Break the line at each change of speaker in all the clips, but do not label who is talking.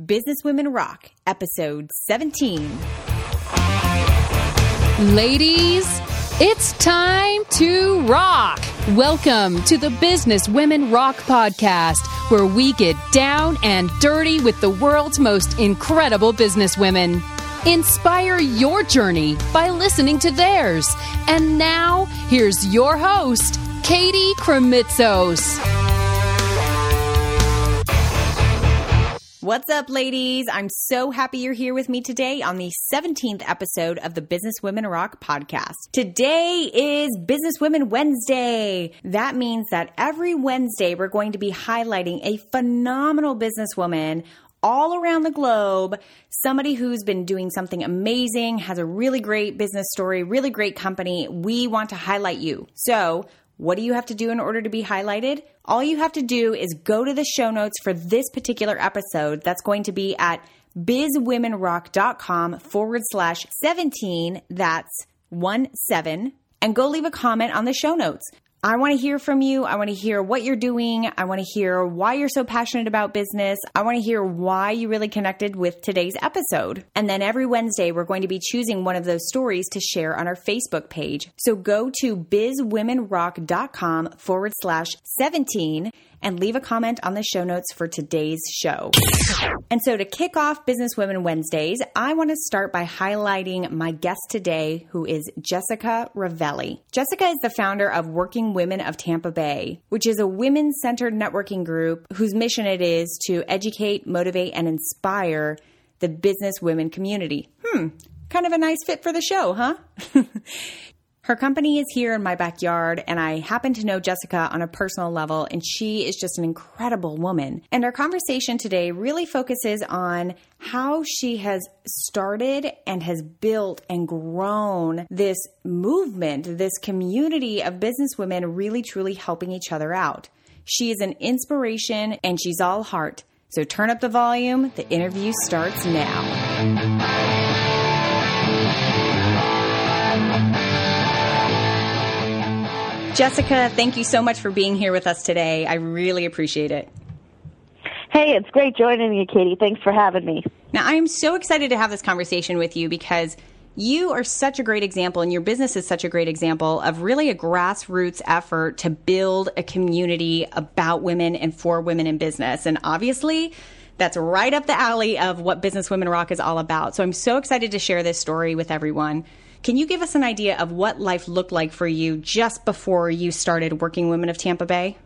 Businesswomen Rock, episode 17.
Ladies, it's time to rock. Welcome to the Business Women Rock podcast, where we get down and dirty with the world's most incredible businesswomen. Inspire your journey by listening to theirs. And now, here's your host, Katie Krimitsos.
What's up, ladies? I'm so happy you're here with me today on the 17th episode of the Business Women Rock podcast. Today is Business Women Wednesday. That means that every Wednesday we're going to be highlighting a phenomenal businesswoman all around the globe, somebody who's been doing something amazing, has a really great business story, really great company. We want to highlight you. So, what do you have to do in order to be highlighted? All you have to do is go to the show notes for this particular episode. That's going to be at bizwomenrock.com forward slash 17. That's one seven. And go leave a comment on the show notes. I want to hear from you. I want to hear what you're doing. I want to hear why you're so passionate about business. I want to hear why you really connected with today's episode. And then every Wednesday, we're going to be choosing one of those stories to share on our Facebook page. So go to bizwomenrock.com forward slash 17 and leave a comment on the show notes for today's show. And so to kick off Business Women Wednesdays, I want to start by highlighting my guest today, who is Jessica Rivelli. Jessica is the founder of Working Women of Tampa Bay, which is a women centered networking group whose mission it is to educate, motivate, and inspire the business women community. Hmm, kind of a nice fit for the show, huh? Her company is here in my backyard, and I happen to know Jessica on a personal level, and she is just an incredible woman. And our conversation today really focuses on how she has started and has built and grown this movement, this community of businesswomen really truly helping each other out. She is an inspiration, and she's all heart. So turn up the volume. The interview starts now. Jessica, thank you so much for being here with us today. I really appreciate it.
Hey, it's great joining you, Katie. Thanks for having me.
Now, I am so excited to have this conversation with you because you are such a great example, and your business is such a great example of really a grassroots effort to build a community about women and for women in business. And obviously, that's right up the alley of what Business Women Rock is all about. So I'm so excited to share this story with everyone. Can you give us an idea of what life looked like for you just before you started Working Women of Tampa Bay?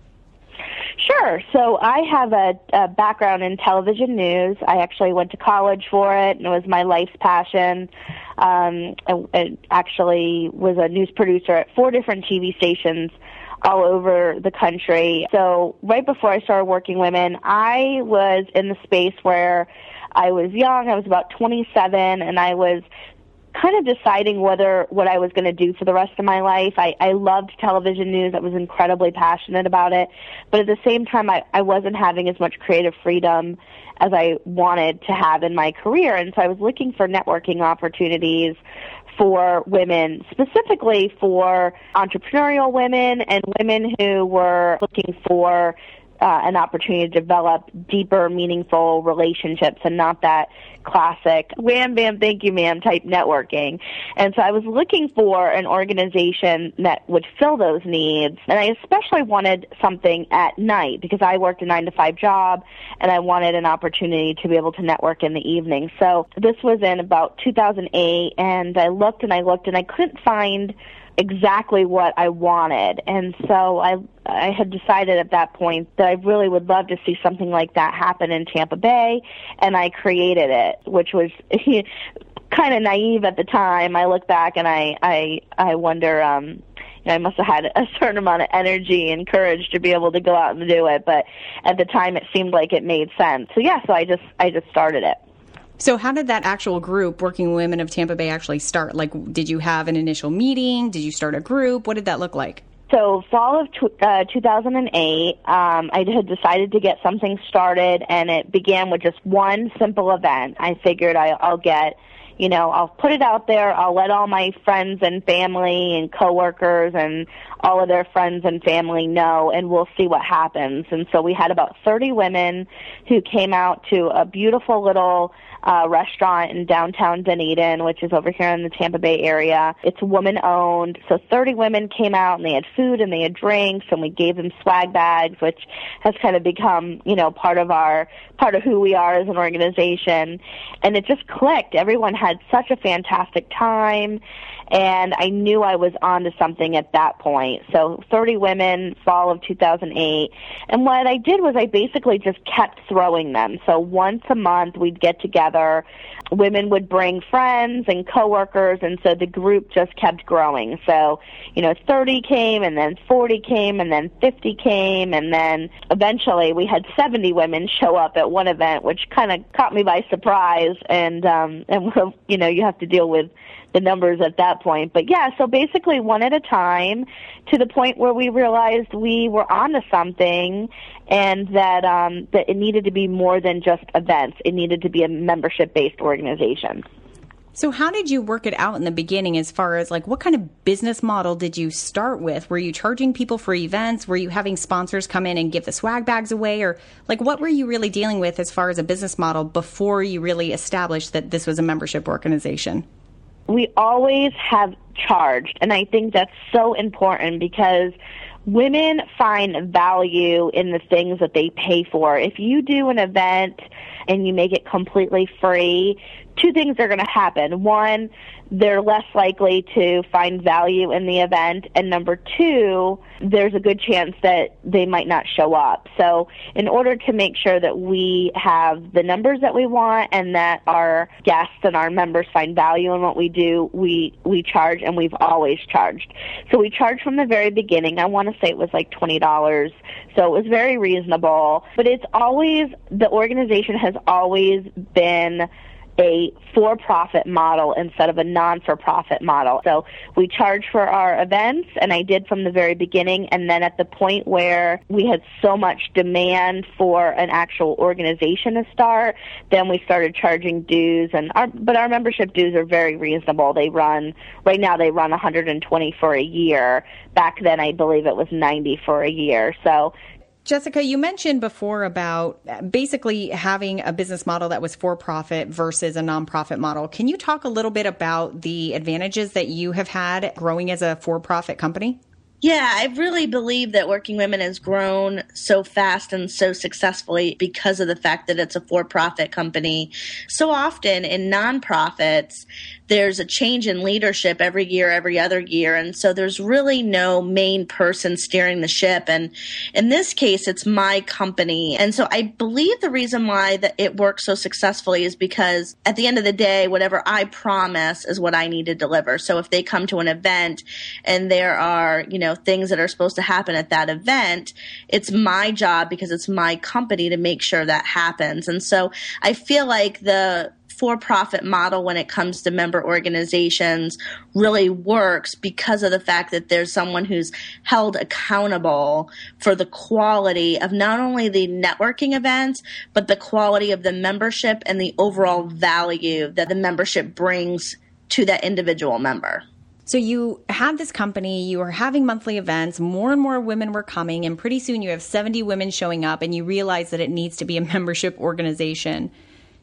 Sure. So I have a, a background in television news. I actually went to college for it, and it was my life's passion. Um, I, I actually was a news producer at four different TV stations all over the country. So right before I started working women, I was in the space where I was young. I was about 27 and I was kind of deciding whether what I was going to do for the rest of my life. I, I loved television news. I was incredibly passionate about it. But at the same time, I, I wasn't having as much creative freedom as I wanted to have in my career. And so I was looking for networking opportunities for women, specifically for entrepreneurial women and women who were looking for uh, an opportunity to develop deeper, meaningful relationships and not that classic wham bam thank you ma'am type networking. And so I was looking for an organization that would fill those needs. And I especially wanted something at night because I worked a nine to five job and I wanted an opportunity to be able to network in the evening. So this was in about 2008 and I looked and I looked and I couldn't find exactly what I wanted. And so I I had decided at that point that I really would love to see something like that happen in Tampa Bay and I created it, which was kind of naive at the time. I look back and I I I wonder um I must have had a certain amount of energy and courage to be able to go out and do it, but at the time it seemed like it made sense. So yeah, so I just I just started it.
So, how did that actual group, Working Women of Tampa Bay, actually start? Like, did you have an initial meeting? Did you start a group? What did that look like?
So, fall of t- uh, 2008, um, I had decided to get something started, and it began with just one simple event. I figured I, I'll get you know, I'll put it out there. I'll let all my friends and family and coworkers and all of their friends and family know and we'll see what happens. And so we had about 30 women who came out to a beautiful little uh, restaurant in downtown Dunedin, which is over here in the Tampa Bay area. It's woman owned. So 30 women came out and they had food and they had drinks and we gave them swag bags, which has kind of become, you know, part of our, part of who we are as an organization. And it just clicked. Everyone had such a fantastic time and I knew I was onto something at that point. So 30 women, fall of 2008. And what I did was I basically just kept throwing them. So once a month we'd get together. Women would bring friends and coworkers, and so the group just kept growing. So, you know, 30 came, and then 40 came, and then 50 came, and then eventually we had 70 women show up at one event, which kind of caught me by surprise. And um, and you know, you have to deal with the numbers at that point. But yeah, so basically one at a time to the point where we realized we were onto something and that um, that it needed to be more than just events. It needed to be a membership based organization.
So how did you work it out in the beginning as far as like what kind of business model did you start with? Were you charging people for events? Were you having sponsors come in and give the swag bags away or like what were you really dealing with as far as a business model before you really established that this was a membership organization?
We always have charged. And I think that's so important because women find value in the things that they pay for. If you do an event and you make it completely free, two things are going to happen. One, they're less likely to find value in the event. And number two, there's a good chance that they might not show up. So in order to make sure that we have the numbers that we want and that our guests and our members find value in what we do, we, we charge and we've always charged. So we charge from the very beginning. I want to say it was like $20. So it was very reasonable, but it's always, the organization has always been a for-profit model instead of a non-for-profit model. So we charge for our events, and I did from the very beginning. And then at the point where we had so much demand for an actual organization to start, then we started charging dues. And our, but our membership dues are very reasonable. They run right now. They run 120 for a year. Back then, I believe it was 90 for a year. So
Jessica, you mentioned before about basically having a business model that was for profit versus a nonprofit model. Can you talk a little bit about the advantages that you have had growing as a for profit company?
Yeah, I really believe that Working Women has grown so fast and so successfully because of the fact that it's a for profit company. So often in nonprofits, there's a change in leadership every year, every other year. And so there's really no main person steering the ship. And in this case, it's my company. And so I believe the reason why that it works so successfully is because at the end of the day, whatever I promise is what I need to deliver. So if they come to an event and there are, you know, things that are supposed to happen at that event, it's my job because it's my company to make sure that happens. And so I feel like the for profit model when it comes to member organizations really works because of the fact that there's someone who's held accountable for the quality of not only the networking events, but the quality of the membership and the overall value that the membership brings to that individual member.
So you had this company, you were having monthly events, more and more women were coming, and pretty soon you have 70 women showing up, and you realize that it needs to be a membership organization.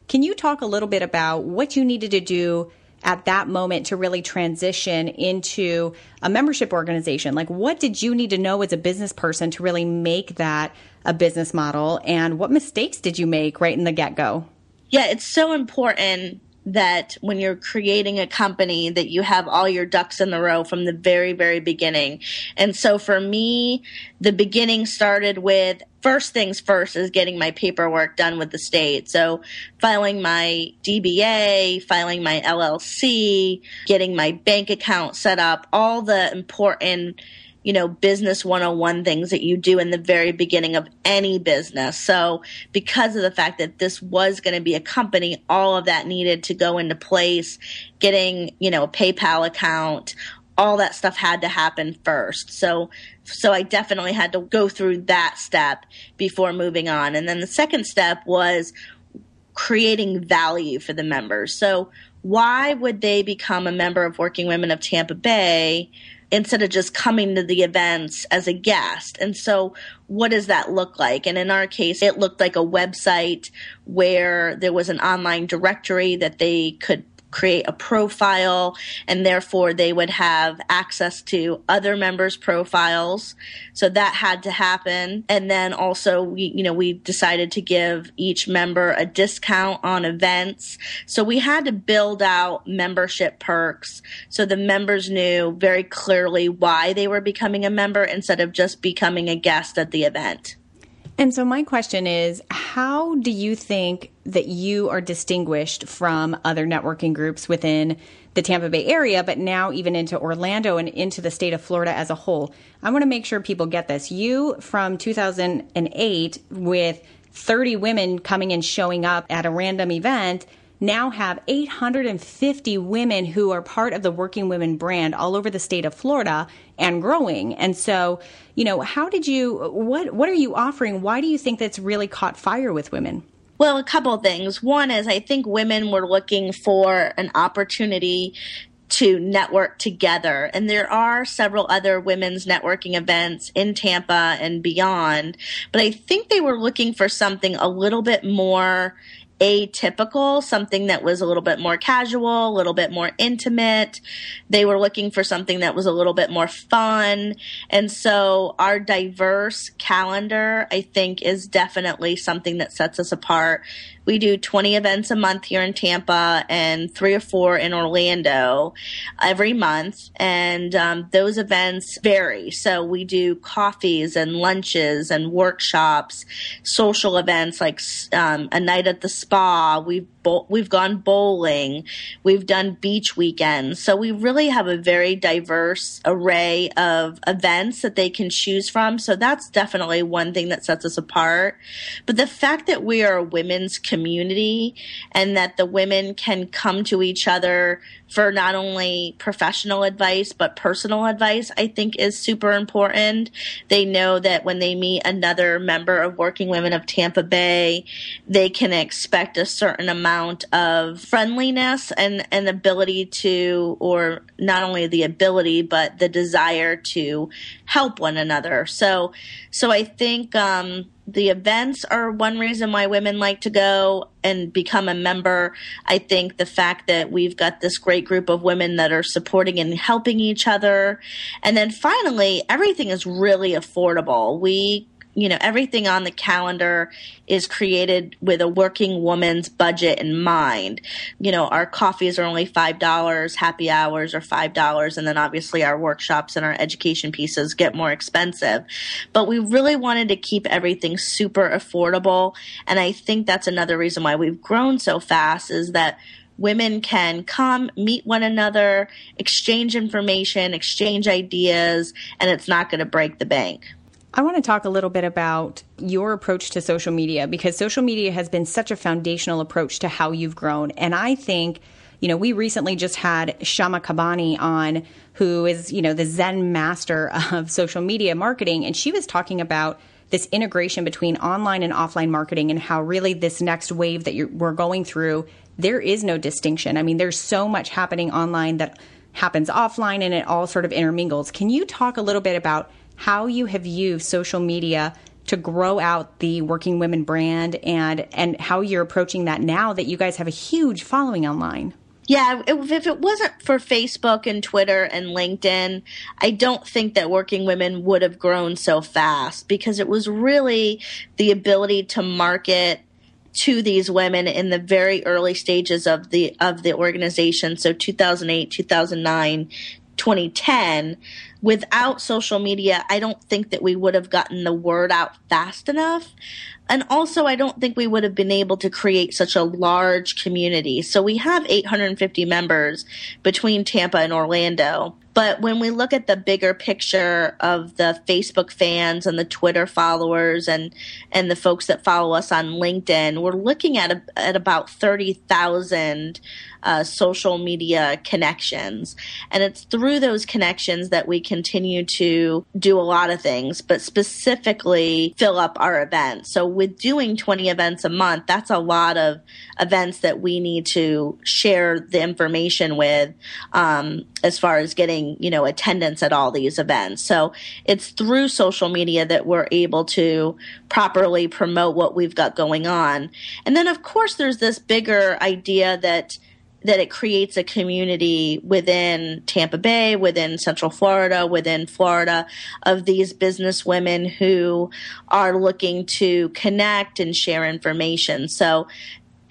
Can you talk a little bit about what you needed to do at that moment to really transition into a membership organization? Like, what did you need to know as a business person to really make that a business model? And what mistakes did you make right in the get go?
Yeah, it's so important that when you're creating a company that you have all your ducks in the row from the very very beginning. And so for me the beginning started with first things first is getting my paperwork done with the state. So filing my dba filing my llc getting my bank account set up all the important you know, business 101 things that you do in the very beginning of any business. So because of the fact that this was going to be a company, all of that needed to go into place, getting, you know, a PayPal account, all that stuff had to happen first. So, so I definitely had to go through that step before moving on. And then the second step was creating value for the members. So why would they become a member of Working Women of Tampa Bay instead of just coming to the events as a guest. And so, what does that look like? And in our case, it looked like a website where there was an online directory that they could create a profile and therefore they would have access to other members profiles. So that had to happen. And then also we you know we decided to give each member a discount on events. So we had to build out membership perks. So the members knew very clearly why they were becoming a member instead of just becoming a guest at the event
and so, my question is how do you think that you are distinguished from other networking groups within the Tampa Bay area, but now even into Orlando and into the state of Florida as a whole? I want to make sure people get this. You, from 2008, with 30 women coming and showing up at a random event, now have 850 women who are part of the Working Women brand all over the state of Florida and growing. And so, you know, how did you what what are you offering? Why do you think that's really caught fire with women?
Well, a couple things. One is I think women were looking for an opportunity to network together. And there are several other women's networking events in Tampa and beyond. But I think they were looking for something a little bit more atypical, something that was a little bit more casual, a little bit more intimate. They were looking for something that was a little bit more fun. And so our diverse calendar, I think, is definitely something that sets us apart. We do 20 events a month here in Tampa and three or four in Orlando every month. And um, those events vary. So we do coffees and lunches and workshops, social events like um, a night at the spa. We've bo- we've gone bowling, we've done beach weekends. So we really have a very diverse array of events that they can choose from. So that's definitely one thing that sets us apart. But the fact that we are a women's community and that the women can come to each other for not only professional advice but personal advice I think is super important. They know that when they meet another member of Working Women of Tampa Bay, they can expect a certain amount of friendliness and an ability to or not only the ability but the desire to help one another. So so I think um the events are one reason why women like to go and become a member. I think the fact that we've got this great group of women that are supporting and helping each other. And then finally, everything is really affordable. We you know, everything on the calendar is created with a working woman's budget in mind. You know, our coffees are only $5, happy hours are $5, and then obviously our workshops and our education pieces get more expensive. But we really wanted to keep everything super affordable. And I think that's another reason why we've grown so fast is that women can come, meet one another, exchange information, exchange ideas, and it's not going to break the bank.
I want to talk a little bit about your approach to social media because social media has been such a foundational approach to how you've grown. And I think, you know, we recently just had Shama Kabani on, who is, you know, the Zen master of social media marketing. And she was talking about this integration between online and offline marketing and how really this next wave that we're going through, there is no distinction. I mean, there's so much happening online that happens offline and it all sort of intermingles. Can you talk a little bit about how you have used social media to grow out the working women brand and and how you're approaching that now that you guys have a huge following online.
Yeah, if it wasn't for Facebook and Twitter and LinkedIn, I don't think that working women would have grown so fast because it was really the ability to market to these women in the very early stages of the of the organization. So 2008 2009 2010 without social media, I don't think that we would have gotten the word out fast enough. And also, I don't think we would have been able to create such a large community. So we have 850 members between Tampa and Orlando. But when we look at the bigger picture of the Facebook fans and the Twitter followers and and the folks that follow us on LinkedIn, we're looking at a, at about thirty thousand uh, social media connections. And it's through those connections that we continue to do a lot of things, but specifically fill up our events. So with doing 20 events a month, that's a lot of events that we need to share the information with um, as far as getting, you know, attendance at all these events. So it's through social media that we're able to properly promote what we've got going on. And then, of course, there's this bigger idea that that it creates a community within Tampa Bay, within Central Florida, within Florida of these business women who are looking to connect and share information. So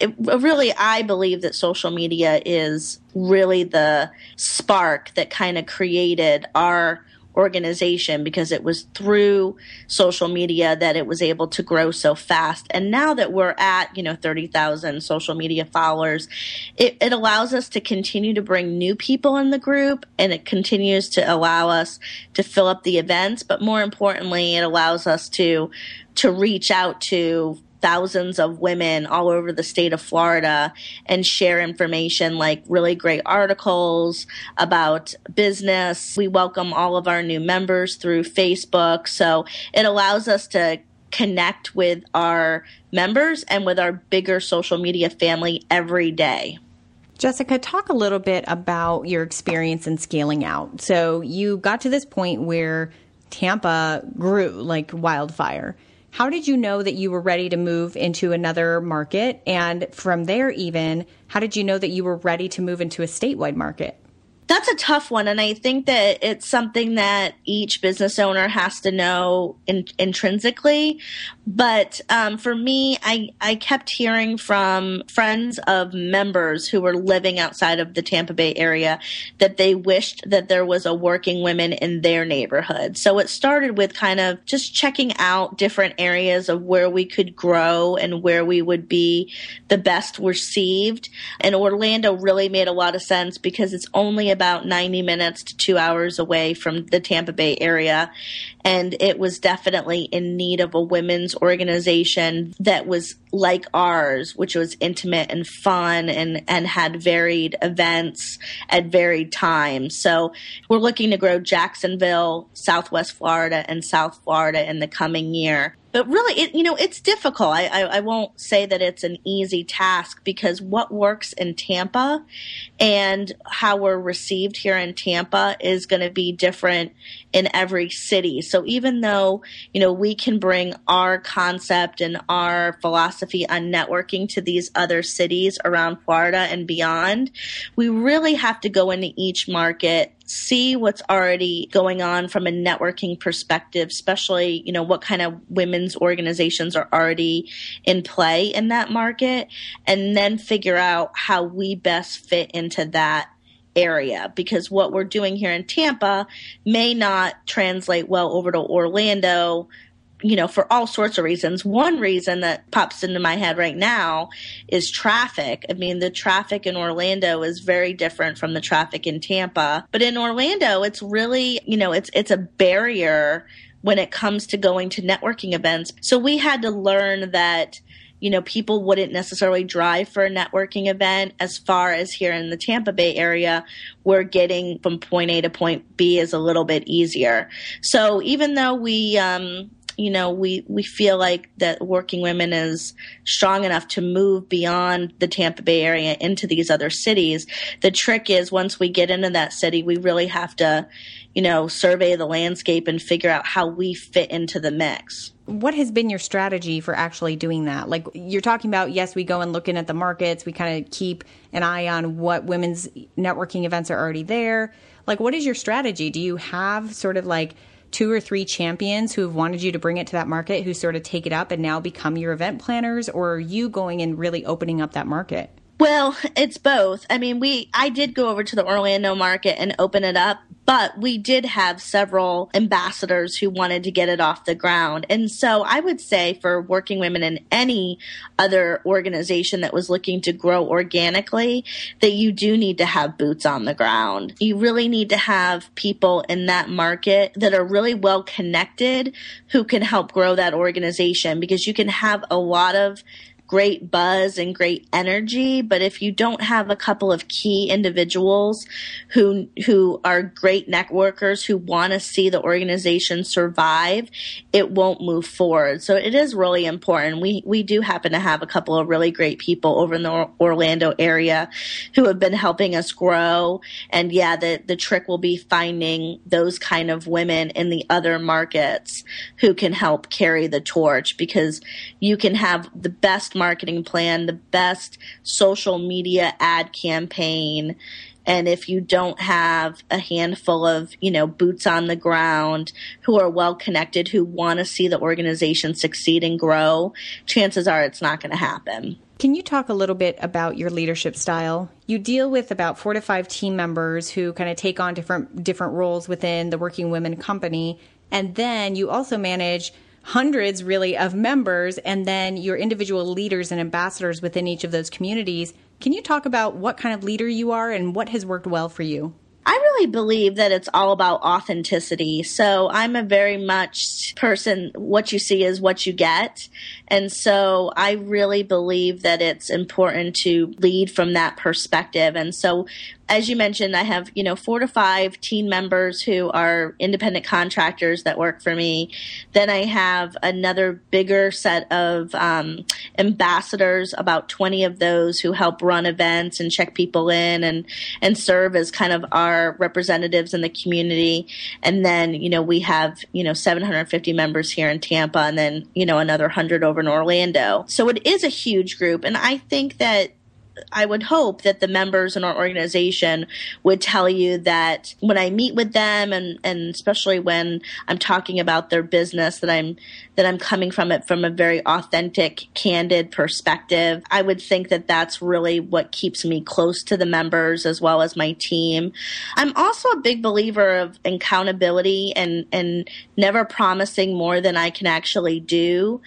it, really, I believe that social media is really the spark that kind of created our organization because it was through social media that it was able to grow so fast. And now that we're at, you know, 30,000 social media followers, it, it allows us to continue to bring new people in the group and it continues to allow us to fill up the events. But more importantly, it allows us to, to reach out to thousands of women all over the state of Florida and share information like really great articles about business. We welcome all of our new members through Facebook. So it allows us to connect with our members and with our bigger social media family every day.
Jessica, talk a little bit about your experience in scaling out. So you got to this point where Tampa grew like wildfire. How did you know that you were ready to move into another market? And from there, even, how did you know that you were ready to move into a statewide market?
That's a tough one. And I think that it's something that each business owner has to know in, intrinsically. But um, for me, I, I kept hearing from friends of members who were living outside of the Tampa Bay area that they wished that there was a working women in their neighborhood. So it started with kind of just checking out different areas of where we could grow and where we would be the best received. And Orlando really made a lot of sense because it's only about 90 minutes to two hours away from the Tampa Bay area and it was definitely in need of a women's organization that was like ours, which was intimate and fun and, and had varied events at varied times. So we're looking to grow Jacksonville, Southwest Florida, and South Florida in the coming year but really it you know it's difficult. I, I, I won't say that it's an easy task because what works in tampa and how we're received here in tampa is going to be different in every city. So even though you know we can bring our concept and our philosophy on networking to these other cities around florida and beyond we really have to go into each market see what's already going on from a networking perspective, especially, you know, what kind of women's organizations are already in play in that market, and then figure out how we best fit into that area. Because what we're doing here in Tampa may not translate well over to Orlando you know, for all sorts of reasons. One reason that pops into my head right now is traffic. I mean, the traffic in Orlando is very different from the traffic in Tampa. But in Orlando, it's really, you know, it's it's a barrier when it comes to going to networking events. So we had to learn that you know, people wouldn't necessarily drive for a networking event as far as here in the Tampa Bay area, where getting from point A to point B is a little bit easier. So even though we, um, you know, we, we feel like that working women is strong enough to move beyond the Tampa Bay area into these other cities. The trick is once we get into that city, we really have to, you know, survey the landscape and figure out how we fit into the mix.
What has been your strategy for actually doing that? Like you're talking about, yes, we go and looking at the markets, we kind of keep an eye on what women's networking events are already there. Like, what is your strategy? Do you have sort of like, two or three champions who have wanted you to bring it to that market who sort of take it up and now become your event planners or are you going and really opening up that market
well, it's both. I mean, we I did go over to the Orlando market and open it up, but we did have several ambassadors who wanted to get it off the ground. And so I would say for working women in any other organization that was looking to grow organically, that you do need to have boots on the ground. You really need to have people in that market that are really well connected who can help grow that organization because you can have a lot of great buzz and great energy, but if you don't have a couple of key individuals who who are great networkers who want to see the organization survive, it won't move forward. So it is really important. We we do happen to have a couple of really great people over in the Orlando area who have been helping us grow. And yeah, the the trick will be finding those kind of women in the other markets who can help carry the torch because you can have the best marketing plan, the best social media ad campaign. And if you don't have a handful of, you know, boots on the ground who are well connected, who want to see the organization succeed and grow, chances are it's not going to happen.
Can you talk a little bit about your leadership style? You deal with about four to five team members who kind of take on different different roles within the Working Women company, and then you also manage hundreds really of members and then your individual leaders and ambassadors within each of those communities. Can you talk about what kind of leader you are and what has worked well for you?
I really believe that it's all about authenticity. So I'm a very much person, what you see is what you get. And so I really believe that it's important to lead from that perspective. And so as you mentioned, I have, you know, four to five team members who are independent contractors that work for me. Then I have another bigger set of um, ambassadors, about 20 of those who help run events and check people in and, and serve as kind of our representatives in the community. And then, you know, we have, you know, 750 members here in Tampa and then, you know, another 100 over in Orlando. So it is a huge group. And I think that I would hope that the members in our organization would tell you that when I meet with them and, and especially when I'm talking about their business that I'm that I'm coming from it from a very authentic, candid perspective. I would think that that's really what keeps me close to the members as well as my team. I'm also a big believer of accountability and and never promising more than I can actually do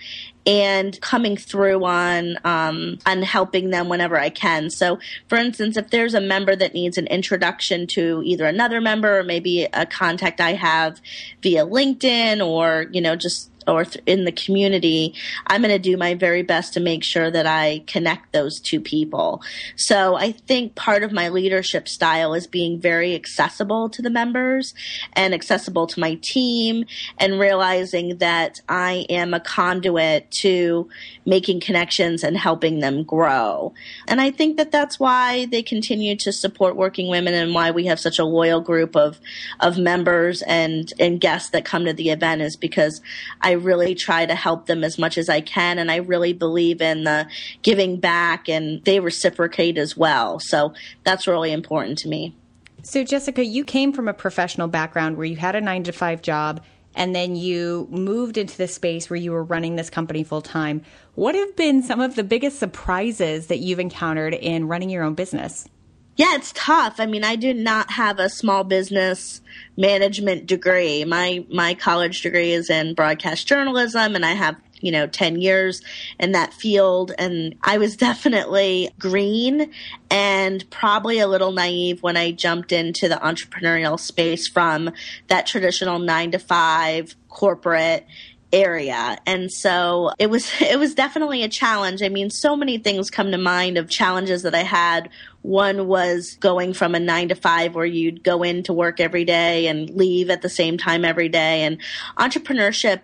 and coming through on um, on helping them whenever I can. So, for instance, if there's a member that needs an introduction to either another member or maybe a contact I have via LinkedIn or you know just or th- in the community, I'm going to do my very best to make sure that I connect those two people. So I think part of my leadership style is being very accessible to the members and accessible to my team and realizing that I am a conduit to making connections and helping them grow. And I think that that's why they continue to support working women and why we have such a loyal group of, of members and, and guests that come to the event is because I really try to help them as much as I can. And I really believe in the giving back and they reciprocate as well. So that's really important to me.
So, Jessica, you came from a professional background where you had a nine to five job and then you moved into the space where you were running this company full time. What have been some of the biggest surprises that you've encountered in running your own business?
Yeah, it's tough. I mean, I do not have a small business management degree. My my college degree is in broadcast journalism and I have you know 10 years in that field and I was definitely green and probably a little naive when I jumped into the entrepreneurial space from that traditional 9 to 5 corporate area. And so it was it was definitely a challenge. I mean, so many things come to mind of challenges that I had. One was going from a 9 to 5 where you'd go in to work every day and leave at the same time every day and entrepreneurship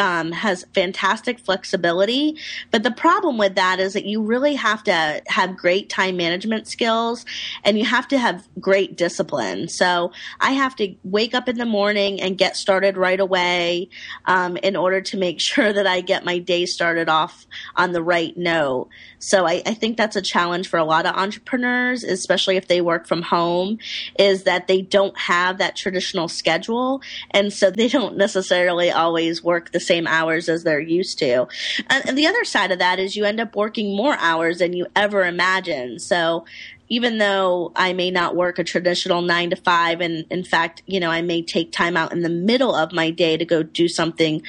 um, has fantastic flexibility. But the problem with that is that you really have to have great time management skills and you have to have great discipline. So I have to wake up in the morning and get started right away um, in order to make sure that I get my day started off on the right note. So I, I think that's a challenge for a lot of entrepreneurs, especially if they work from home, is that they don't have that traditional schedule. And so they don't necessarily always work the same hours as they're used to. And, and the other side of that is you end up working more hours than you ever imagined. So even though I may not work a traditional nine to five, and in fact, you know, I may take time out in the middle of my day to go do something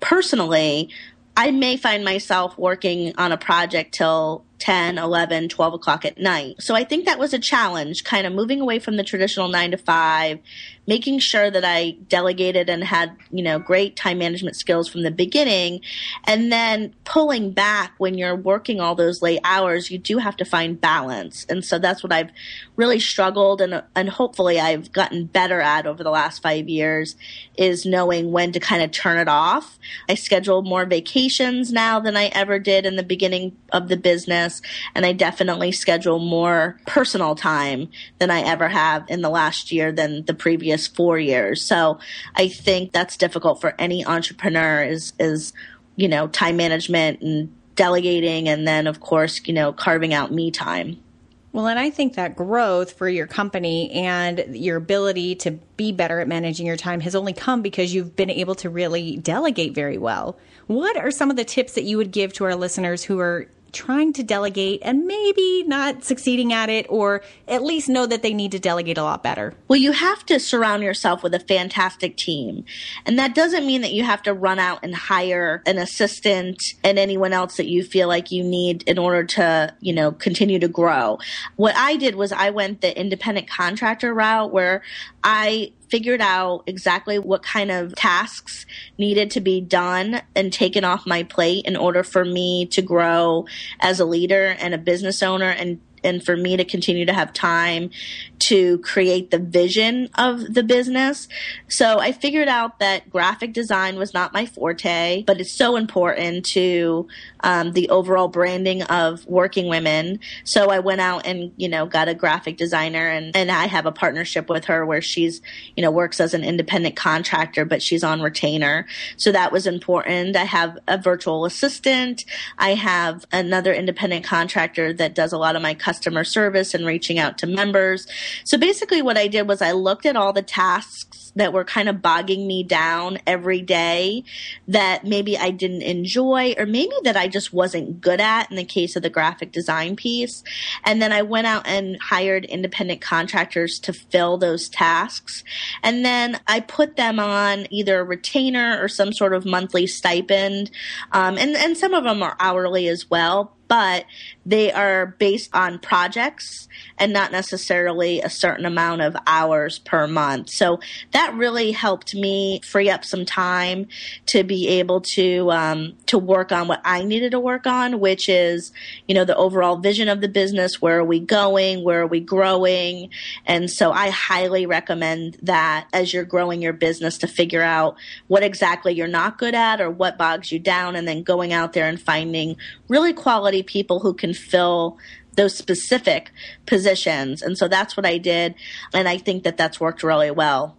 personally, I may find myself working on a project till 10, 11, 12 o'clock at night. So I think that was a challenge, kind of moving away from the traditional nine to five, making sure that I delegated and had, you know, great time management skills from the beginning. And then pulling back when you're working all those late hours, you do have to find balance. And so that's what I've really struggled and, and hopefully I've gotten better at over the last five years is knowing when to kind of turn it off. I schedule more vacations now than I ever did in the beginning of the business And I definitely schedule more personal time than I ever have in the last year than the previous four years. So I think that's difficult for any entrepreneur is, is, you know, time management and delegating. And then of course, you know, carving out me time.
Well, and I think that growth for your company and your ability to be better at managing your time has only come because you've been able to really delegate very well. What are some of the tips that you would give to our listeners who are trying to delegate and maybe not succeeding at it or at least know that they need to delegate a lot better?
Well, you have to surround yourself with a fantastic team. And that doesn't mean that you have to run out and hire an assistant and anyone else that you feel like you need in order to, you know, continue to grow. What I did was I went the independent contractor route where I figured out exactly what kind of tasks needed to be done and taken off my plate in order for me to grow as a leader and a business owner and and for me to continue to have time to create the vision of the business. So I figured out that graphic design was not my forte, but it's so important to um, the overall branding of working women. So I went out and, you know, got a graphic designer and, and I have a partnership with her where she's, you know, works as an independent contractor, but she's on retainer. So that was important. I have a virtual assistant. I have another independent contractor that does a lot of my customer service and reaching out to members. So basically what I did was I looked at all the tasks that were kind of bogging me down every day that maybe I didn't enjoy or maybe that I just wasn't good at in the case of the graphic design piece. And then I went out and hired independent contractors to fill those tasks. And then I put them on either a retainer or some sort of monthly stipend. Um, and, and some of them are hourly as well but they are based on projects and not necessarily a certain amount of hours per month. So that really helped me free up some time to be able to um, to work on what I needed to work on, which is you know the overall vision of the business. Where are we going? Where are we growing? And so I highly recommend that as you're growing your business to figure out what exactly you're not good at or what bogs you down, and then going out there and finding really quality people who can fill those specific positions. And so that's what I did. And I think that that's worked really well.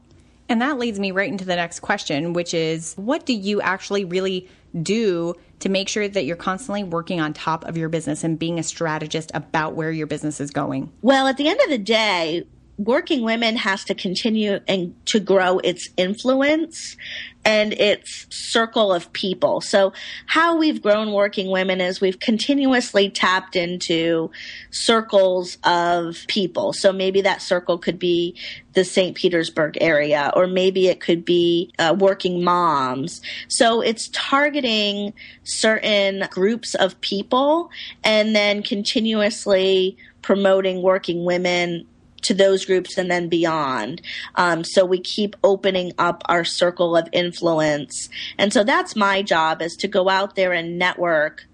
And that leads me right into the next question, which is what do you actually really do to make sure that you're constantly working on top of your business and being a strategist about where your business is going?
Well, at the end of the day, working women has to continue and to grow its influence and its circle of people. So how we've grown working women is we've continuously tapped into circles of people. So maybe that circle could be the St. Petersburg area, or maybe it could be uh, working moms. So it's targeting certain groups of people and then continuously promoting working women to those groups and then beyond. Um, so we keep opening up our circle of influence. And so that's my job is to go out there and network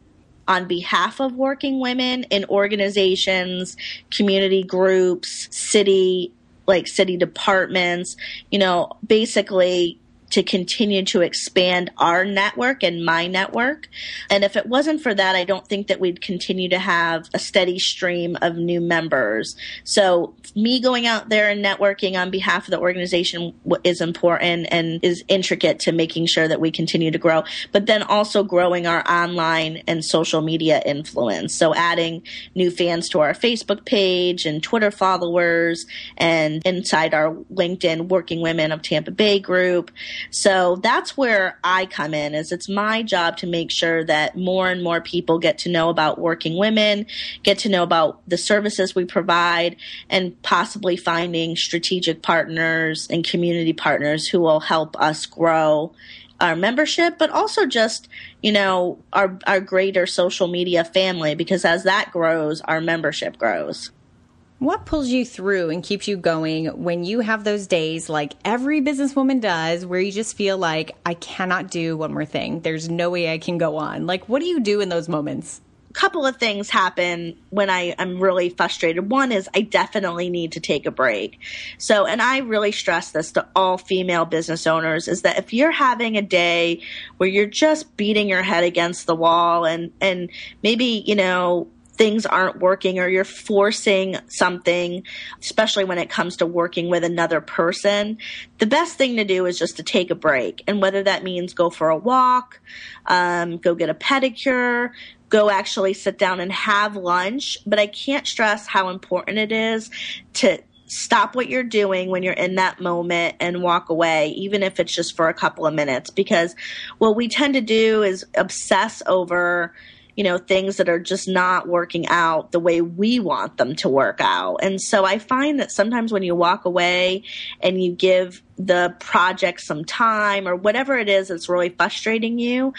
on behalf of working women in organizations, community groups, city, like city departments, you know, basically to continue to expand our network and my network. And if it wasn't for that, I don't think that we'd continue to have a steady stream of new members. So me going out there and networking on behalf of the organization is important and is intricate to making sure that we continue to grow, but then also growing our online and social media influence. So adding new fans to our Facebook page and Twitter followers and inside our LinkedIn Working Women of Tampa Bay group So that's where I come in is it's my job to make sure that more and more people get to know about working women, get to know about the services we provide and possibly finding strategic partners and community partners who will help us grow our membership, but also just, you know, our, our greater social media family, because as that grows, our membership grows.
What pulls you through and keeps you going when you have those days like every businesswoman does where you just feel like I cannot do one more thing? There's no way I can go on. Like, what do you do in those moments?
A couple of things happen when I am really frustrated. One is I definitely need to take a break. So, and I really stress this to all female business owners is that if you're having a day where you're just beating your head against the wall and, and maybe, you know, things aren't working or you're forcing something, especially when it comes to working with another person, the best thing to do is just to take a break. And whether that means go for a walk, um, go get a pedicure, go actually sit down and have lunch. But I can't stress how important it is to stop what you're doing when you're in that moment and walk away, even if it's just for a couple of minutes. Because what we tend to do is obsess over, you know, things that are just not working out the way we want them to work out. And so I find that sometimes when you walk away and you give the project some time or whatever it is that's really frustrating you,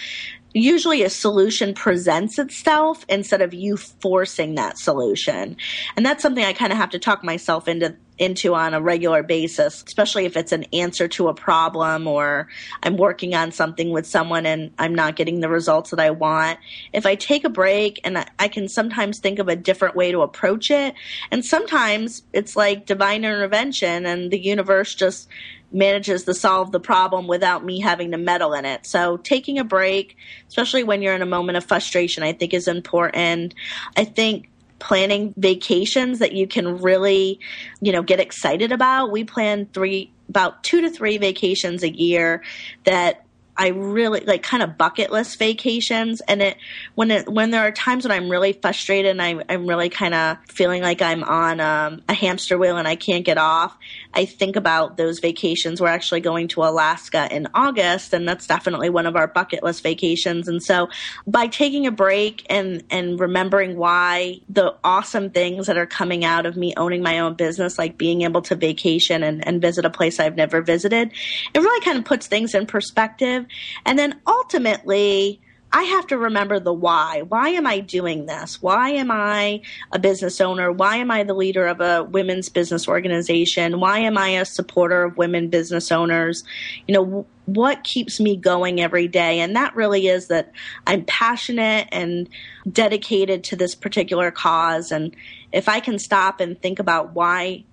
usually a solution presents itself instead of you forcing that solution. And that's something I kind of have to talk myself into into on a regular basis, especially if it's an answer to a problem or I'm working on something with someone and I'm not getting the results that I want. If I take a break and I can sometimes think of a different way to approach it, and sometimes it's like divine intervention and the universe just manages to solve the problem without me having to meddle in it. So taking a break, especially when you're in a moment of frustration, I think is important. I think planning vacations that you can really, you know, get excited about. We plan three about two to three vacations a year that I really like kind of bucket list vacations and it when it when there are times when I'm really frustrated and I, I'm really kind of feeling like I'm on um, a hamster wheel and I can't get off I think about those vacations. We're actually going to Alaska in August and that's definitely one of our bucket list vacations. And so by taking a break and and remembering why the awesome things that are coming out of me owning my own business like being able to vacation and, and visit a place I've never visited it really kind of puts things in perspective. And then ultimately, I have to remember the why. Why am I doing this? Why am I a business owner? Why am I the leader of a women's business organization? Why am I a supporter of women business owners? You know, what keeps me going every day? And that really is that I'm passionate and dedicated to this particular cause. And if I can stop and think about why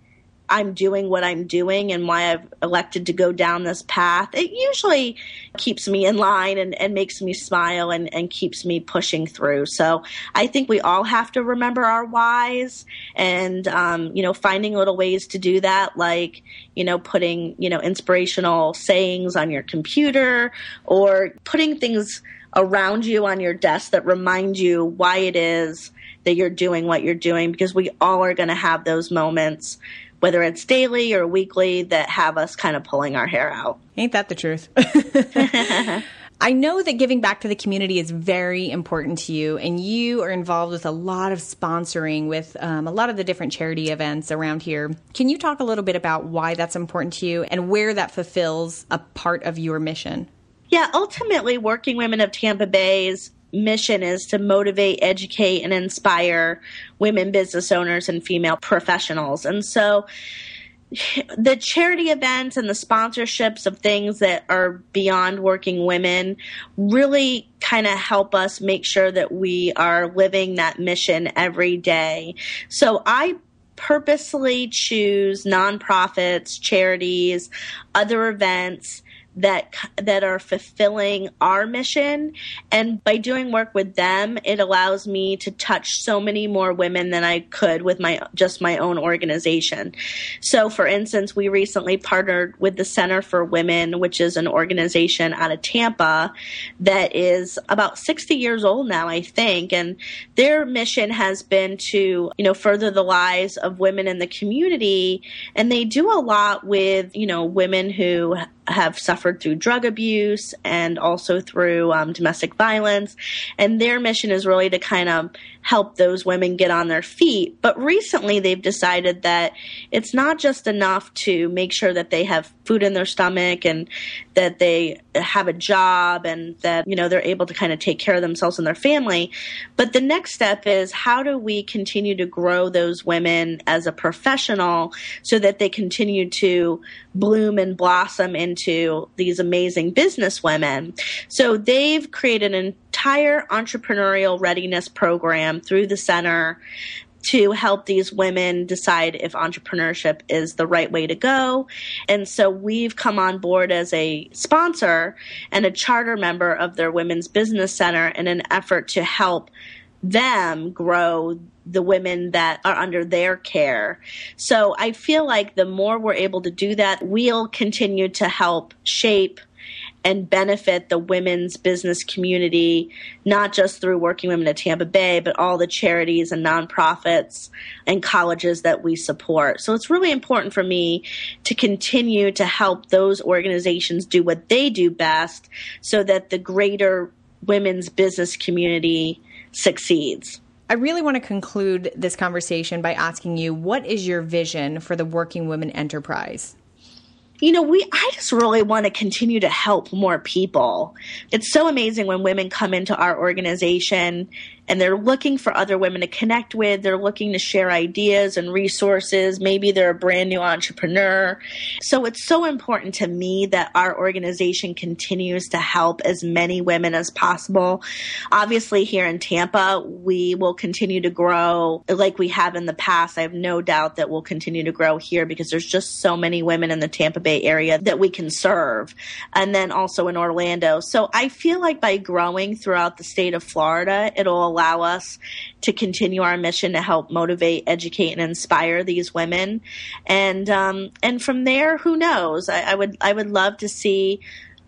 I'm doing what I'm doing and why I've elected to go down this path, it usually keeps me in line and, and makes me smile and, and keeps me pushing through. So I think we all have to remember our whys and, um, you know, finding little ways to do that, like, you know, putting, you know, inspirational sayings on your computer or putting things around you on your desk that remind you why it is that you're doing what you're doing because we all are going to have those moments whether it's daily or weekly, that have us kind of pulling our hair out.
Ain't that the truth? I know that giving back to the community is very important to you, and you are involved with a lot of sponsoring with um, a lot of the different charity events around here. Can you talk a little bit about why that's important to you and where that fulfills a part of your mission?
Yeah, ultimately, Working Women of Tampa Bay's mission is to motivate, educate, and inspire women business owners and female professionals. And so the charity events and the sponsorships of things that are beyond working women really kind of help us make sure that we are living that mission every day. So I purposely choose nonprofits, charities, other events that that are fulfilling our mission. And by doing work with them it allows me to touch so many more women than I could with my just my own organization. So for instance, we recently partnered with the Center for Women, which is an organization out of Tampa that is about 60 years old now, I think, and their mission has been to, you know, further the lives of women in the community. And they do a lot with, you know, women who have suffered through drug abuse and also through um, domestic violence. And their mission is really to kind of help those women get on their feet. But recently they've decided that it's not just enough to make sure that they have food in their stomach and that they have a job and that, you know, they're able to kind of take care of themselves and their family. But the next step is how do we continue to grow those women as a professional so that they continue to bloom and blossom into these amazing business women. So they've created an entire entrepreneurial readiness program through the center to help these women decide if entrepreneurship is the right way to go. And so we've come on board as a sponsor and a charter member of their Women's Business Center in an effort to help them grow the women that are under their care. So I feel like the more we're able to do that, we'll continue to help shape and benefit the women's business community, not just through Working Women at Tampa Bay, but all the charities and nonprofits and colleges that we support. So it's really important for me to continue to help those organizations do what they do best so that the greater women's business community succeeds.
I really want to conclude this conversation by asking you what is your vision for the Working Women Enterprise?
you know, we I just really want to continue to help more people. It's so amazing when women come into our organization and they're looking for other women to connect with. They're looking to share ideas and resources. Maybe they're a brand new entrepreneur. So it's so important to me that our organization continues to help as many women as possible. Obviously, here in Tampa, we will continue to grow like we have in the past. I have no doubt that we'll continue to grow here because there's just so many women in the Tampa Bay area that we can serve. And then also in Orlando. So I feel like by growing throughout the state of Florida, it'll allow us to continue our mission to help motivate, educate, and inspire these women. And um, and from there, who knows? I, I would I would love to see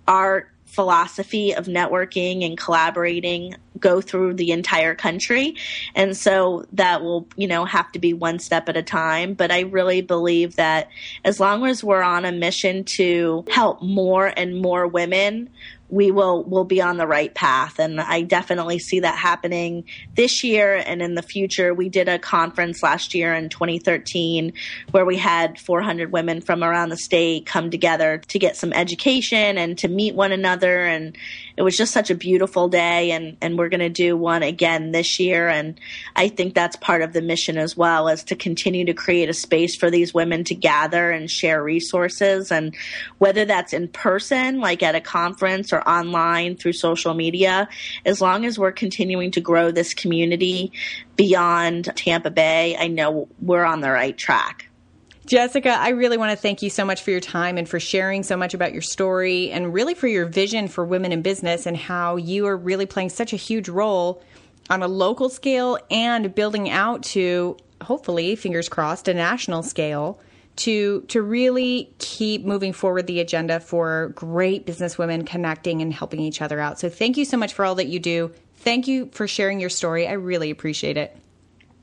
our philosophy of networking and collaborating go through the entire country. And so that will, you know, have to be one step at a time. But I really believe that as long as we're on a mission to help more and more women, we will will be on the right path and i definitely see that happening this year and in the future we did a conference last year in 2013 where we had 400 women from around the state come together to get some education and to meet one another and it was just such a beautiful day and and we're going to do one again this year and i think that's part of the mission as well is to continue to create a space for these women to gather and share resources and whether that's in person like at a conference or online through social media, as long as we're continuing to grow this community beyond Tampa Bay, I know we're on the right track.
Jessica, I really want to thank you so much for your time and for sharing so much about your story and really for your vision for women in business and how you are really playing such a huge role on a local scale and building out to hopefully, fingers crossed, a national scale to to really keep moving forward the agenda for great business women connecting and helping each other out. So thank you so much for all that you do. Thank you for sharing your story. I really appreciate it.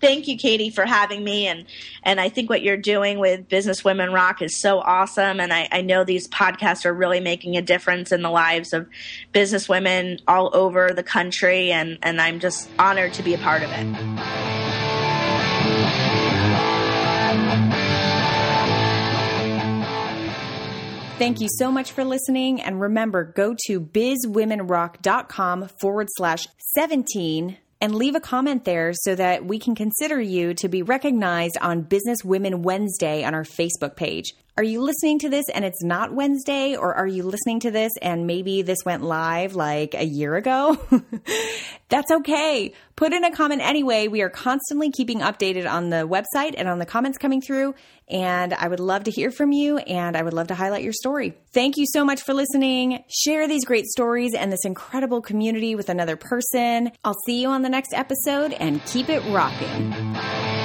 Thank you, Katie, for having me. And, and I think what you're doing with Business Women Rock is so awesome. And I, I know these podcasts are really making a difference in the lives of business women all over the country. And, and I'm just honored to be a part of it.
Thank you so much for listening. And remember, go to bizwomenrock.com forward slash 17 and leave a comment there so that we can consider you to be recognized on Business Women Wednesday on our Facebook page. Are you listening to this and it's not Wednesday, or are you listening to this and maybe this went live like a year ago? That's okay. Put in a comment anyway. We are constantly keeping updated on the website and on the comments coming through. And I would love to hear from you and I would love to highlight your story. Thank you so much for listening. Share these great stories and this incredible community with another person. I'll see you on the next episode and keep it rocking.